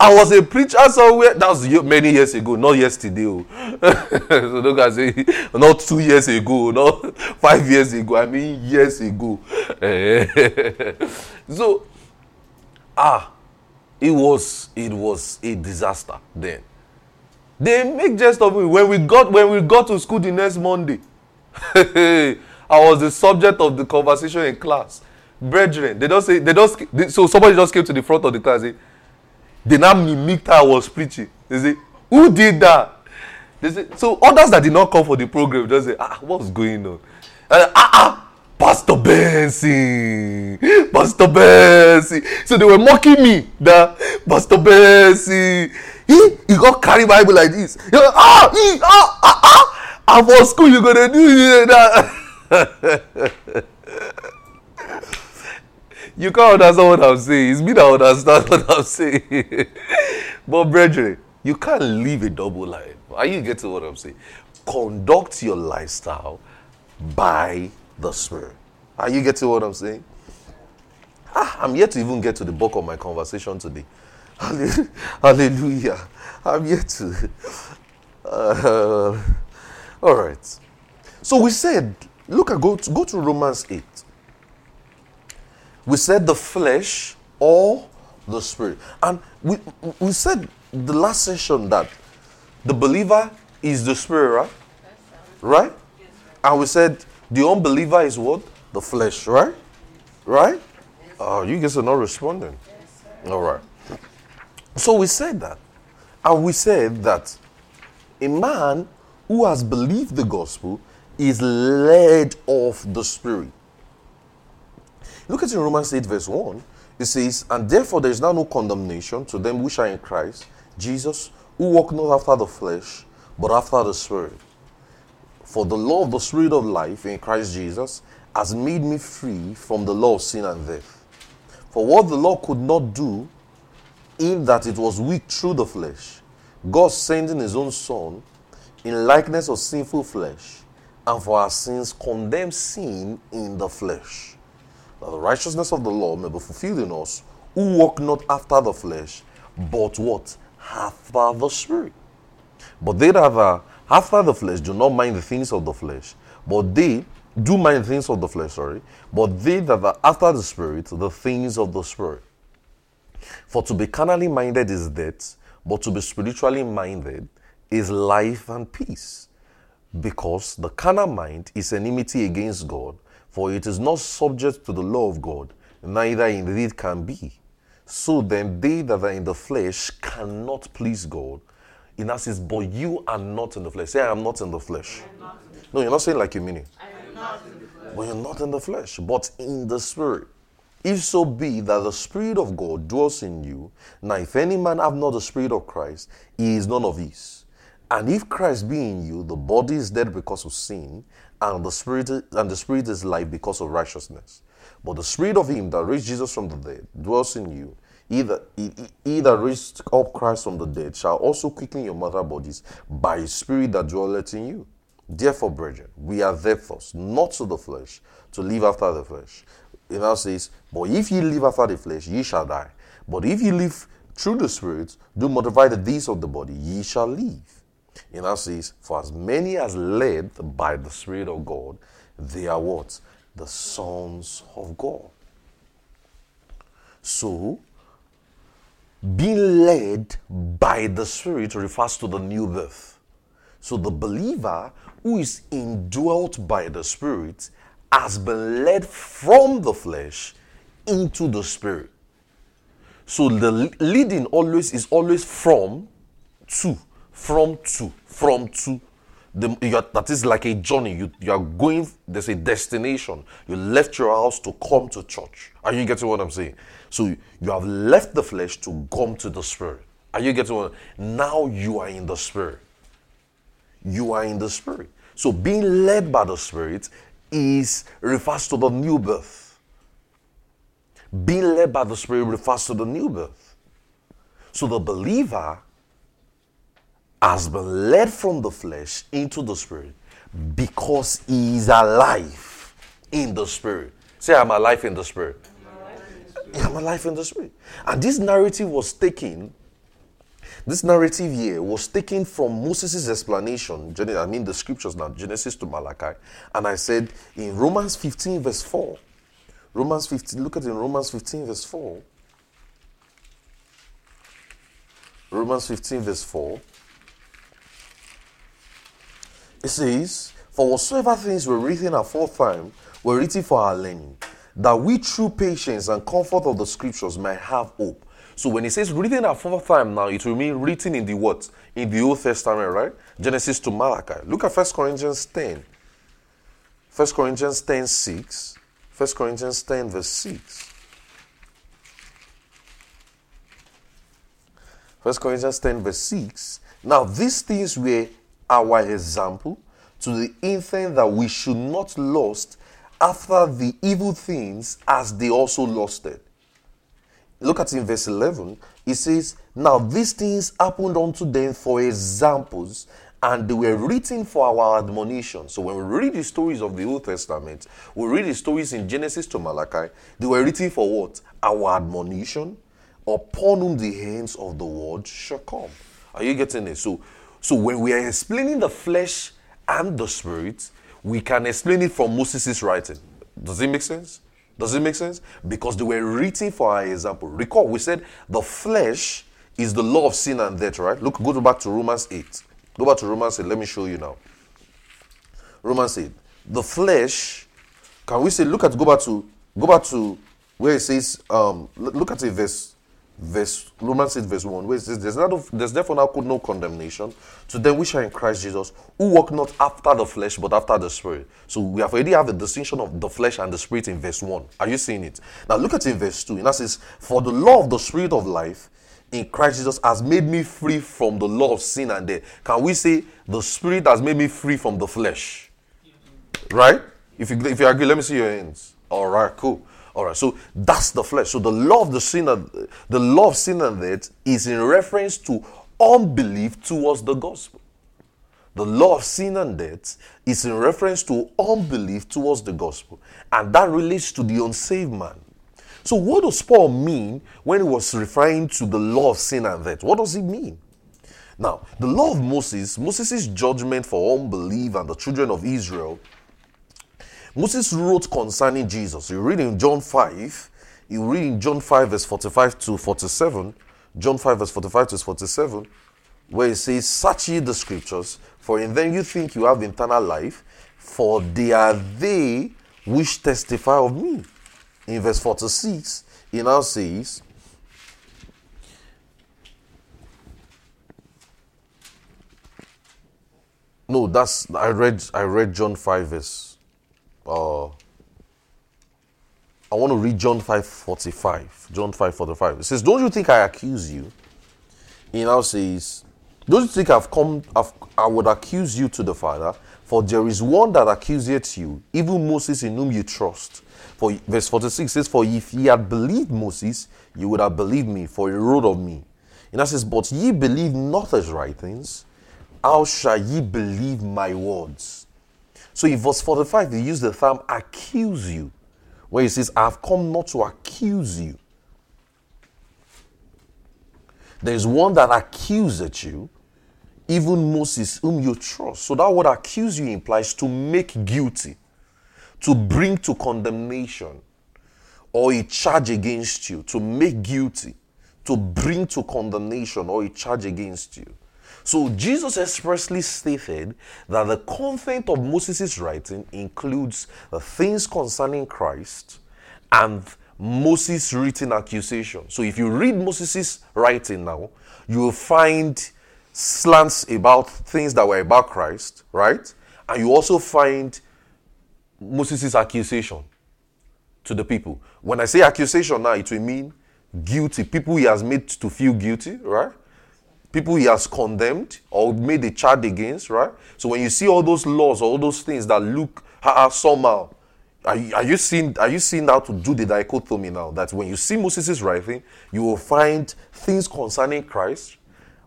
I was a preacher somewhere. That was many years ago, not yesterday. Oh. so don't guys say not two years ago, not five years ago. I mean years ago. so ah, it was it was a disaster then. They make jest of me when we got when we got to school the next Monday. I was the subject of the conversation in class. Brethren, they don't say they don't. So somebody just came to the front of the class. Say, they now mimicked how I was preaching. They say, Who did that? They say, so others that did not come for the program just say, Ah, what's going on? And, ah, ah, Pastor Benson, Pastor Benson. So they were mocking me. The Pastor Benson, he, he got carry Bible like this. He ah, he, ah, ah, ah. And for school, you're gonna do that. you can't understand what I'm saying. It's me that understand what I'm saying. but brethren, you can't live a double life. Are you getting what I'm saying? Conduct your lifestyle by the Spirit. Are you getting what I'm saying? Ah, I'm yet to even get to the bulk of my conversation today. Hallelujah. I'm yet to. Uh, all right. So we said, look at go to, go to Romans 8. We said the flesh or the spirit. And we, we said the last session that the believer is the spirit, right? Right? And we said the unbeliever is what? The flesh, right? Right? Oh, you guys are not responding. All right. So we said that. And we said that a man who has believed the gospel is led of the spirit. Look at in Romans 8, verse 1. It says, And therefore there is now no condemnation to them which are in Christ, Jesus, who walk not after the flesh, but after the Spirit. For the law of the Spirit of life in Christ Jesus has made me free from the law of sin and death. For what the law could not do, in that it was weak through the flesh, God sending his own Son in likeness of sinful flesh, and for our sins condemned sin in the flesh that the righteousness of the law may be fulfilled in us who walk not after the flesh, but what? After the Spirit. But they that are after the flesh do not mind the things of the flesh, but they do mind things of the flesh, sorry, but they that are after the Spirit, the things of the Spirit. For to be carnally minded is death, but to be spiritually minded is life and peace. Because the carnal mind is enmity against God, for it is not subject to the law of God, neither indeed can be. So then, they that are in the flesh cannot please God. In that says, but you are not in the flesh. Say, I am not in the flesh. No, you're not saying like you mean it. I am not in the flesh. But you're not in the flesh, but in the spirit. If so be that the Spirit of God dwells in you, now if any man have not the Spirit of Christ, he is none of these. And if Christ be in you, the body is dead because of sin, and the spirit and the spirit is life because of righteousness. But the spirit of him that raised Jesus from the dead dwells in you. Either either raised up Christ from the dead shall also quicken your mortal bodies by his spirit that dwelleth in you. Therefore, brethren, we are therefore not to the flesh, to live after the flesh. It now says, But if ye live after the flesh, ye shall die. But if ye live through the Spirit, do mortify the deeds of the body, ye shall live. It now says, For as many as led by the Spirit of God, they are what? The sons of God. So, being led by the Spirit refers to the new birth. So, the believer who is indwelt by the Spirit has been led from the flesh into the Spirit. So, the leading always is always from to, from to, from to. The, are, that is like a journey. You, you are going, there's a destination. You left your house to come to church. Are you getting what I'm saying? So you have left the flesh to come to the spirit. Are you getting what? Now you are in the spirit. You are in the spirit. So being led by the spirit is refers to the new birth. Being led by the spirit refers to the new birth. So the believer has been led from the flesh into the spirit because he is alive in the spirit. Say, I'm alive in the spirit. I'm alive in the spirit. And this narrative was taken, this narrative here was taken from Moses' explanation. I mean, the scriptures now, Genesis to Malachi. And I said in Romans 15, verse 4, Romans 15, look at it in Romans 15, verse 4. Romans 15, verse 4. It says, For whatsoever things were written aforetime were written for our learning, that we through patience and comfort of the scriptures might have hope. So when it says written aforetime now, it will mean written in the what? In the Old Testament, right? Genesis to Malachi. Look at 1 Corinthians 10. 1 Corinthians 10, 6. 1 Corinthians 10, verse 6. 1 Corinthians 10, verse 6. Now, these things were our example to the intent that we should not lust after the evil things as they also lusted. Look at in verse 11. It says, Now these things happened unto them for examples, and they were written for our admonition. So when we read the stories of the Old Testament, we read the stories in Genesis to Malachi, they were written for what? Our admonition, upon whom the hands of the world shall come. Are you getting it? So so when we are explaining the flesh and the spirit, we can explain it from Moses' writing. Does it make sense? Does it make sense? Because they were written for our example. Recall, we said the flesh is the law of sin and death, right? Look, go back to Romans 8. Go back to Romans 8. Let me show you now. Romans 8. The flesh, can we say, look at, go back to, go back to where it says, um, look at it, verse verse Romans 8, verse 1, where it says, There's, not, there's therefore now no condemnation to them which are in Christ Jesus, who walk not after the flesh, but after the spirit. So we have already have the distinction of the flesh and the spirit in verse 1. Are you seeing it? Now look at it in verse 2. And that says, For the law of the spirit of life in Christ Jesus has made me free from the law of sin and death. Can we say the spirit has made me free from the flesh? Right? If you if you agree, let me see your hands. All right, cool. All right, so that's the flesh. So the law of the sin, and, the law of sin and death is in reference to unbelief towards the gospel. The law of sin and death is in reference to unbelief towards the gospel, and that relates to the unsaved man. So, what does Paul mean when he was referring to the law of sin and death? What does he mean? Now, the law of Moses, Moses' judgment for unbelief and the children of Israel Moses wrote concerning Jesus. You read in John 5, you read in John 5, verse 45 to 47, John 5, verse 45 to 47, where it says, Search ye the scriptures, for in them you think you have eternal life, for they are they which testify of me. In verse 46, he now says, No, that's I read I read John 5 verse uh, I want to read John 5:45. John 5:45. It says, "Don't you think I accuse you?" He now says, "Don't you think I've come? I've, I would accuse you to the Father? For there is one that accuseth you, even Moses, in whom you trust." For verse 46 says, "For if ye had believed Moses, you would have believed me, for he wrote of me." And that says, "But ye believe not his writings, how shall ye believe my words? So in verse 45, he used the term accuse you, where he says, I have come not to accuse you. There is one that accuses you, even Moses, whom you trust. So that word accuse you implies to make guilty, to bring to condemnation, or a charge against you, to make guilty, to bring to condemnation, or a charge against you. So Jesus expressly stated that the content of Moses' writing includes the things concerning Christ and Moses' written accusation. So if you read Moses' writing now, you will find slants about things that were about Christ, right? And you also find Moses' accusation to the people. When I say accusation now, it will mean guilty. People he has made to feel guilty, right? People he has condemned or made a charge against, right? So when you see all those laws, all those things that look somehow, are are you seeing are you seeing how to do the dichotomy now? That when you see Moses' writing, you will find things concerning Christ,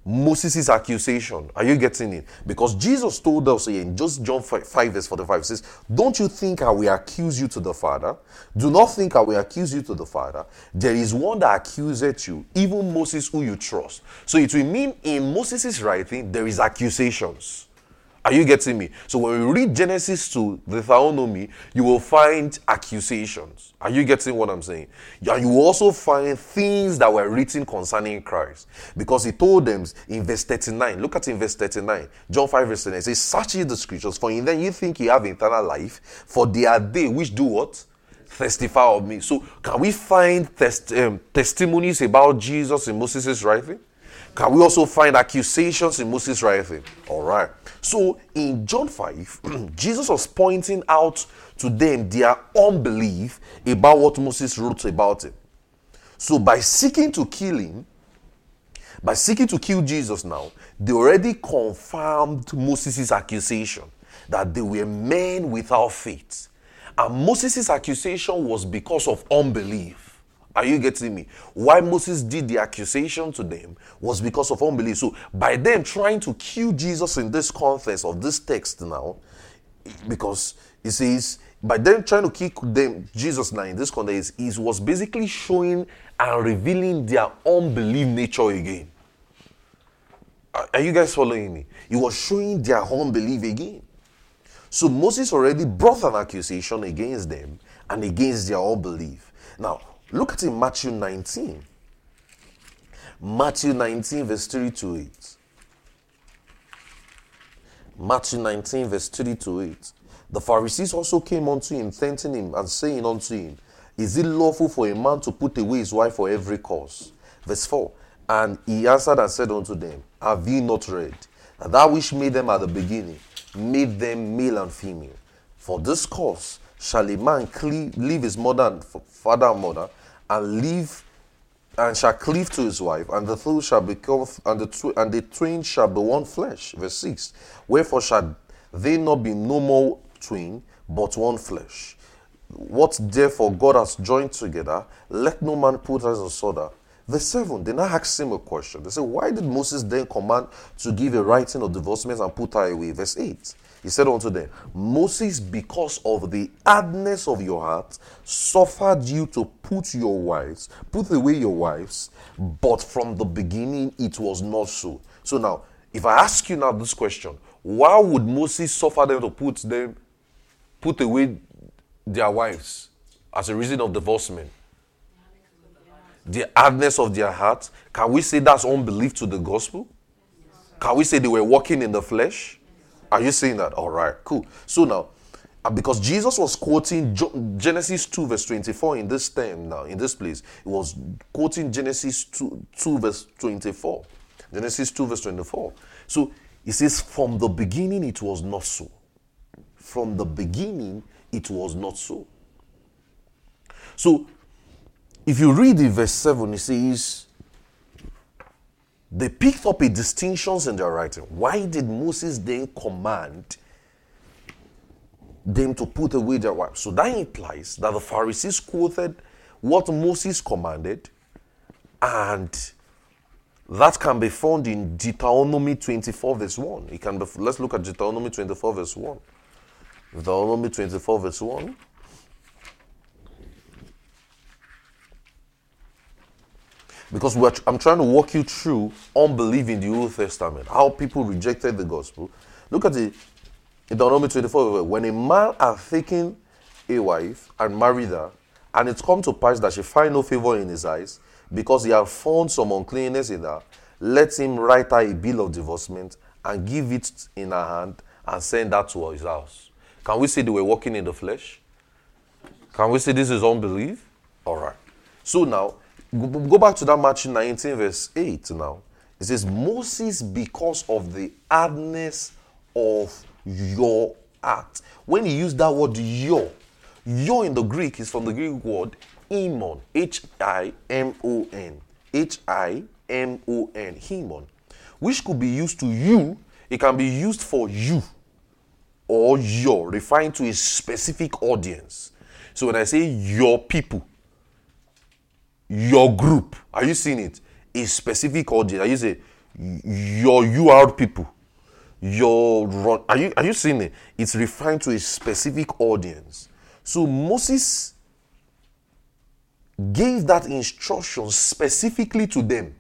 Moses' accusation. Are you getting it? Because Jesus told us in just John 5, 5 verse 45 says, Don't you think I will accuse you to the Father? Do not think I will accuse you to the Father. There is one that accuses you, even Moses who you trust. So it will mean in Moses' writing, there is accusations. Are you getting me? So when we read Genesis to Deuteronomy, you will find accusations. Are you getting what I'm saying? And you will also find things that were written concerning Christ. Because he told them in verse 39, look at in verse 39, John 5 verse 39, it says, Search the scriptures, for in them you think you have eternal life, for they are they which do what? Testify of me. So can we find test, um, testimonies about Jesus in Moses' writing? Can we also find accusations in Moses' writing? All right. So in John 5, Jesus was pointing out to them their unbelief about what Moses wrote about him. So by seeking to kill him, by seeking to kill Jesus now, they already confirmed Moses' accusation that they were men without faith. And Moses' accusation was because of unbelief. Are you getting me? Why Moses did the accusation to them was because of unbelief. So, by them trying to kill Jesus in this context of this text now, because it says, by them trying to kill them, Jesus now in this context, is was basically showing and revealing their unbelief nature again. Are you guys following me? He was showing their unbelief again. So Moses already brought an accusation against them and against their unbelief. Now, Look at in Matthew 19. Matthew 19, verse 3 to 8. Matthew 19, verse 3 to 8. The Pharisees also came unto him, tempting him, and saying unto him, Is it lawful for a man to put away his wife for every cause? Verse 4. And he answered and said unto them, Have ye not read that which made them at the beginning made them male and female? For this cause shall a man leave his mother and father and mother, and leave and shall cleave to his wife, and the two shall become and the tw- and the twain shall be one flesh. Verse 6. Wherefore shall they not be no more twin, but one flesh. What therefore God has joined together, let no man put as asunder. Verse 7, they now ask him a question. They say, Why did Moses then command to give a writing of divorcement and put her away? Verse 8. He said unto them, Moses, because of the hardness of your heart, suffered you to put your wives, put away your wives, but from the beginning it was not so. So now, if I ask you now this question, why would Moses suffer them to put them, put away their wives as a reason of divorcement? The hardness of their heart. Can we say that's unbelief to the gospel? Can we say they were walking in the flesh? Are you saying that? All right, cool. So now, uh, because Jesus was quoting Genesis 2, verse 24 in this time now, in this place, he was quoting Genesis 2, 2, verse 24. Genesis 2, verse 24. So he says, From the beginning it was not so. From the beginning it was not so. So if you read in verse 7, it says, they picked up a distinctions in their writing. Why did Moses then command them to put away their wives? So that implies that the Pharisees quoted what Moses commanded and that can be found in Deuteronomy 24, verse 1. It can be, let's look at Deuteronomy 24, verse 1. Deuteronomy 24, verse 1. Because I'm trying to walk you through unbelief in the Old Testament, how people rejected the gospel. Look at it in Deuteronomy 24. When a man hath taken a wife and married her, and it's come to pass that she find no favor in his eyes, because he hath found some uncleanness in her, let him write her a bill of divorcement and give it in her hand and send that to his house. Can we say they were walking in the flesh? Can we say this is unbelief? All right. So now, Go back to that Matthew 19, verse 8 now. It says, Moses, because of the hardness of your heart. When he used that word your, your in the Greek is from the Greek word imon, H I M O N. H I M O N, himon, which could be used to you, it can be used for you or your, referring to a specific audience. So when I say your people, your group. Are you seeing it? A specific audience. Are you saying your you UR people? Your are you are you seeing it? It's referring to a specific audience. So Moses gave that instruction specifically to them.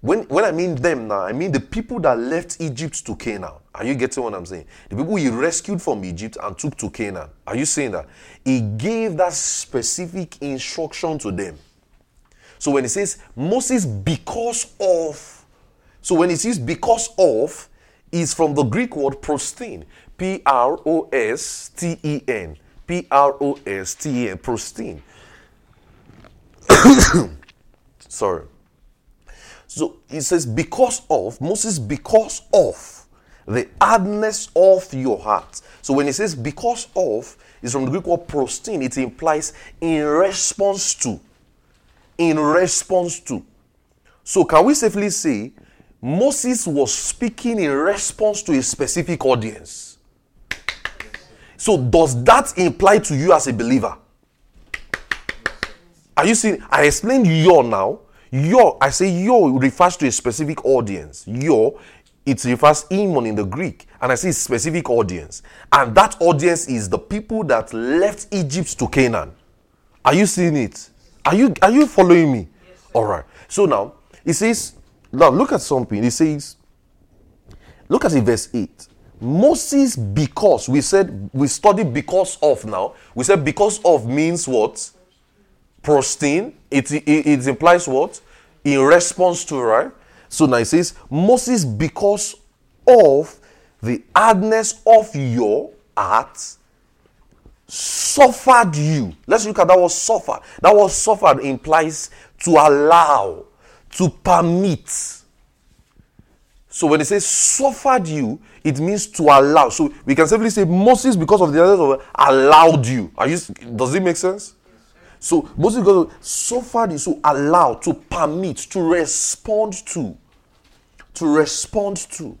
When, when I mean them now, I mean the people that left Egypt to Canaan. Are you getting what I'm saying? The people he rescued from Egypt and took to Canaan. Are you saying that? He gave that specific instruction to them. So when it says Moses because of, so when it says because of, is from the Greek word prostin. P R O S T E N. P R O S T E N. Prostin. Sorry. So it says, because of, Moses, because of the hardness of your heart. So when it says because of, is from the Greek word prostin, it implies in response to in response to. So, can we safely say Moses was speaking in response to a specific audience? So, does that imply to you as a believer? Are you seeing? I explained your now. Your, I say your refers to a specific audience. Your, it refers imon in the Greek, and I say specific audience. And that audience is the people that left Egypt to Canaan. Are you seeing it? Are you are you following me? Yes, All right. So now it says, now look at something. It says, look at it, verse 8. Moses, because we said we studied because of now. We said because of means what? Prostin. It, it, it implies what? In response to, right? So now it says, Moses, because of the hardness of your heart suffered you. Let's look at that word suffer. That word suffered implies to allow, to permit. So when it says suffered you, it means to allow. So we can simply say Moses, because of the others, of allowed you. Are you does it make sense? So Moses because suffered you, so allow, to permit, to respond to. To respond to.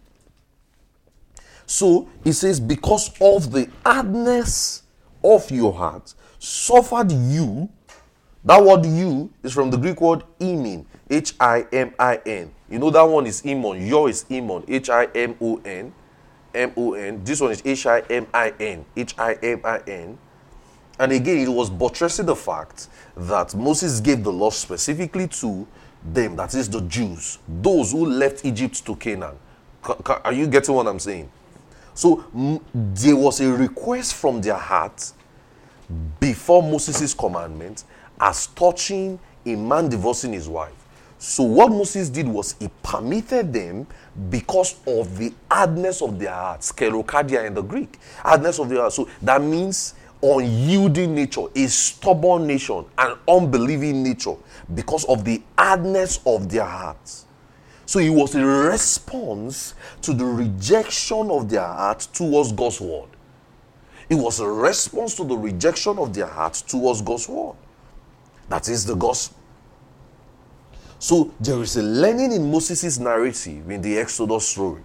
So it says, because of the hardness of your heart suffered you. That word you is from the Greek word imin, H I M I N. You know that one is imon. Your is imon, H I M O N. M O N. This one is H I M I N, H I M I N. And again, it was buttressing the fact that Moses gave the law specifically to them, that is the Jews, those who left Egypt to Canaan. Are you getting what I'm saying? So m- there was a request from their heart before Moses' commandment as touching a man divorcing his wife. So what Moses did was he permitted them because of the hardness of their hearts, sklerokardia in the Greek, hardness of their heart. So that means unyielding nature, a stubborn nation, an unbelieving nature because of the hardness of their hearts. So it was a response to the rejection of their heart towards God's word. It was a response to the rejection of their heart towards God's word. That is the gospel. So there is a learning in Moses' narrative in the Exodus story.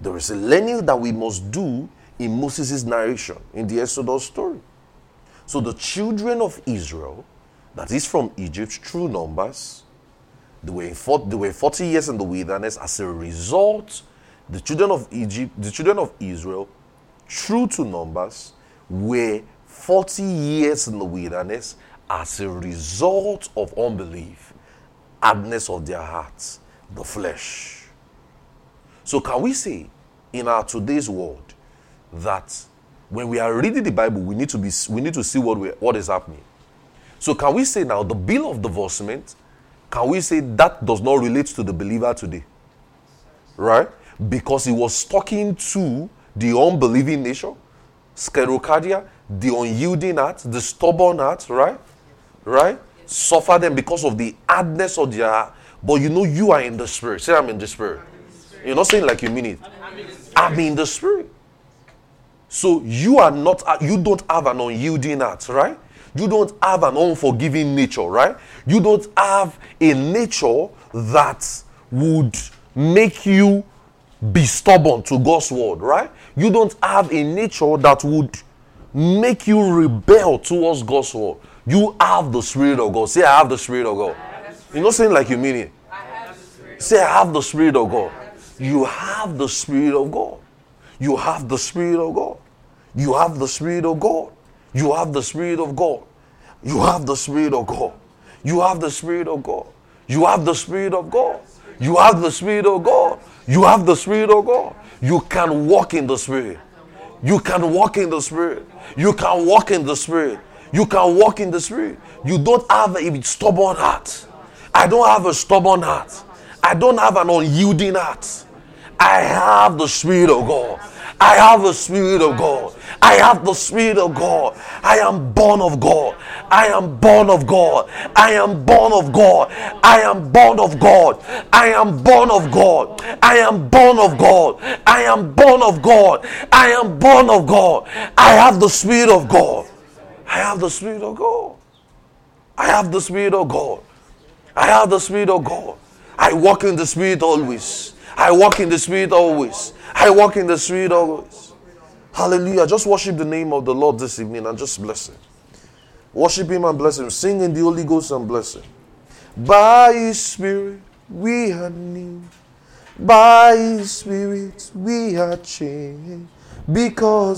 There is a learning that we must do in Moses' narration in the Exodus story. So the children of Israel, that is from Egypt, through numbers, They were, 40, they were 40 years in the wilderness. As a result, the children of Egypt, the children of Israel, true to numbers, were 40 years in the wilderness as a result of unbelief, hardness of their hearts, the flesh. So, can we say in our today's world that when we are reading the Bible, we need to be we need to see what we, what is happening. So, can we say now the bill of divorcement? Can we say that does not relate to the believer today? Right? Because he was talking to the unbelieving nature, sklerokardia, the unyielding heart, the stubborn heart, right? Right? Suffer them because of the hardness of their heart. But you know you are in the spirit. Say I'm in the spirit. You're not saying like you mean it. I'm in the spirit. So you are not you don't have an unyielding heart, right? You don't have an unforgiving nature, right? You don't have a nature that would make you be stubborn to God's word, right? You don't have a nature that would make you rebel towards God's word. You have the Spirit of God. Say, I have the Spirit of God. You're not saying like you mean it. Say, I have the Spirit of God. You have the Spirit of God. You have the Spirit of God. You have the Spirit of God. You have the Spirit of God. You have the Spirit of God. You have the Spirit of God. You have the Spirit of God. You have the Spirit of God. You have the Spirit of God. You can walk in the Spirit. You can walk in the Spirit. You can walk in the Spirit. You can walk in the Spirit. You don't have a stubborn heart. I don't have a stubborn heart. I don't have an unyielding heart. I have the Spirit of God. I have the Spirit of God. I have the Spirit of God. I am born of God. I am born of God. I am born of God. I am born of God. I am born of God. I am born of God. I am born of God. I am born of God. I have the Spirit of God. I have the Spirit of God. I have the Spirit of God. I have the Spirit of God. I walk in the Spirit always. I walk in the Spirit always. I walk in the Spirit always. Hallelujah. Just worship the name of the Lord this evening and just bless Him. Worship Him and bless Him. Sing in the Holy Ghost and bless Him. By His Spirit we are new. By His Spirit we are changed. Because